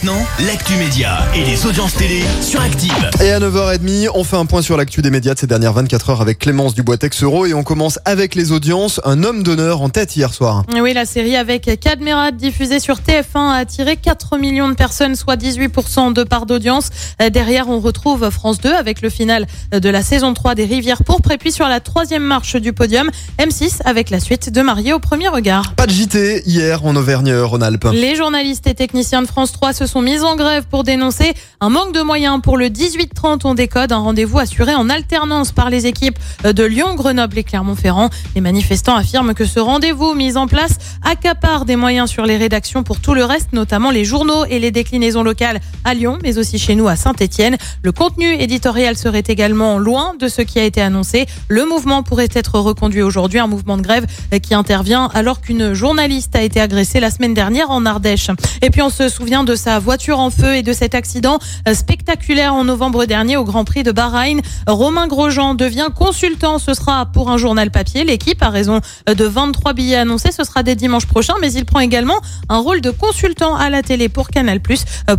Maintenant, l'actu média et les audiences télé sur Active. Et à 9h30, on fait un point sur l'actu des médias de ces dernières 24 heures avec Clémence Dubois-Texero et on commence avec les audiences. Un homme d'honneur en tête hier soir. Oui, la série avec Cadmerat diffusée sur TF1 a attiré 4 millions de personnes, soit 18% de part d'audience. Euh, Derrière, on retrouve France 2 avec le final de la saison 3 des Rivières pourpres et puis sur la troisième marche du podium, M6 avec la suite de Marié au premier regard. Pas de JT hier en Auvergne-Rhône-Alpes. Les journalistes et techniciens de France 3 se sont mis en grève pour dénoncer un manque de moyens pour le 18-30 on décode, un rendez-vous assuré en alternance par les équipes de Lyon, Grenoble et Clermont-Ferrand. Les manifestants affirment que ce rendez-vous mis en place accapare des moyens sur les rédactions pour tout le reste, notamment les journaux et les déclinaisons locales à Lyon, mais aussi chez nous à Saint-Etienne. Le contenu éditorial serait également loin de ce qui a été annoncé. Le mouvement pourrait être reconduit aujourd'hui, un mouvement de grève qui intervient alors qu'une journaliste a été agressée la semaine dernière en Ardèche. Et puis on se souvient de sa voiture en feu et de cet accident spectaculaire en novembre dernier au Grand Prix de Bahreïn. Romain Grosjean devient consultant. Ce sera pour un journal papier. L'équipe a raison de 23 billets annoncés. Ce sera dès dimanche prochain, mais il prend également un rôle de consultant à la télé pour Canal+,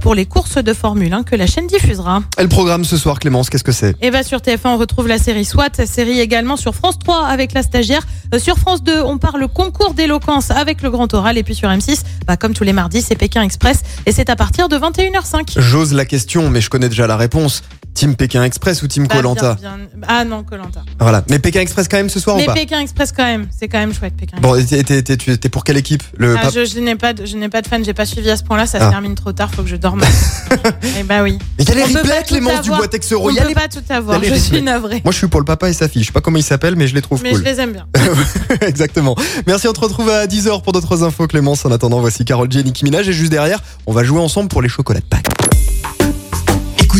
pour les courses de Formule 1 que la chaîne diffusera. Et le programme ce soir, Clémence, qu'est-ce que c'est? Et bah sur TF1, on retrouve la série SWAT, série également sur France 3 avec la stagiaire. Euh, Sur France 2, on parle concours d'éloquence avec le grand oral. Et puis sur M6, bah, comme tous les mardis, c'est Pékin Express. Et c'est à partir de 21h05. J'ose la question, mais je connais déjà la réponse. Team Pékin Express ou Team Colanta. Ah non, Colanta. Voilà. Mais Pékin Express quand même ce soir Mais ou pas Pékin Express quand même, c'est quand même chouette Pékin. Bon, t'es- pour quelle équipe Le Ah, je, je n'ai pas, de, je n'ai pas de fan, j'ai pas suivi à ce point-là, ça Ah. se termine trop tard, faut que je dorme. Et bah oui. Mais il y a les On replays, Clémence avoir. Dubois-Texero. On Il y a peut les- pas tout avoir, il je suis navrée. Moi, je suis pour le papa et sa fille. Je sais pas comment ils s'appellent, mais je les trouve Mais cool. je les aime bien. Exactement. Merci, on te retrouve à 10h pour d'autres infos, Clémence. En attendant, voici Carole G et Nicki Minaj. Et juste derrière, on va jouer ensemble pour les chocolats de Pâques.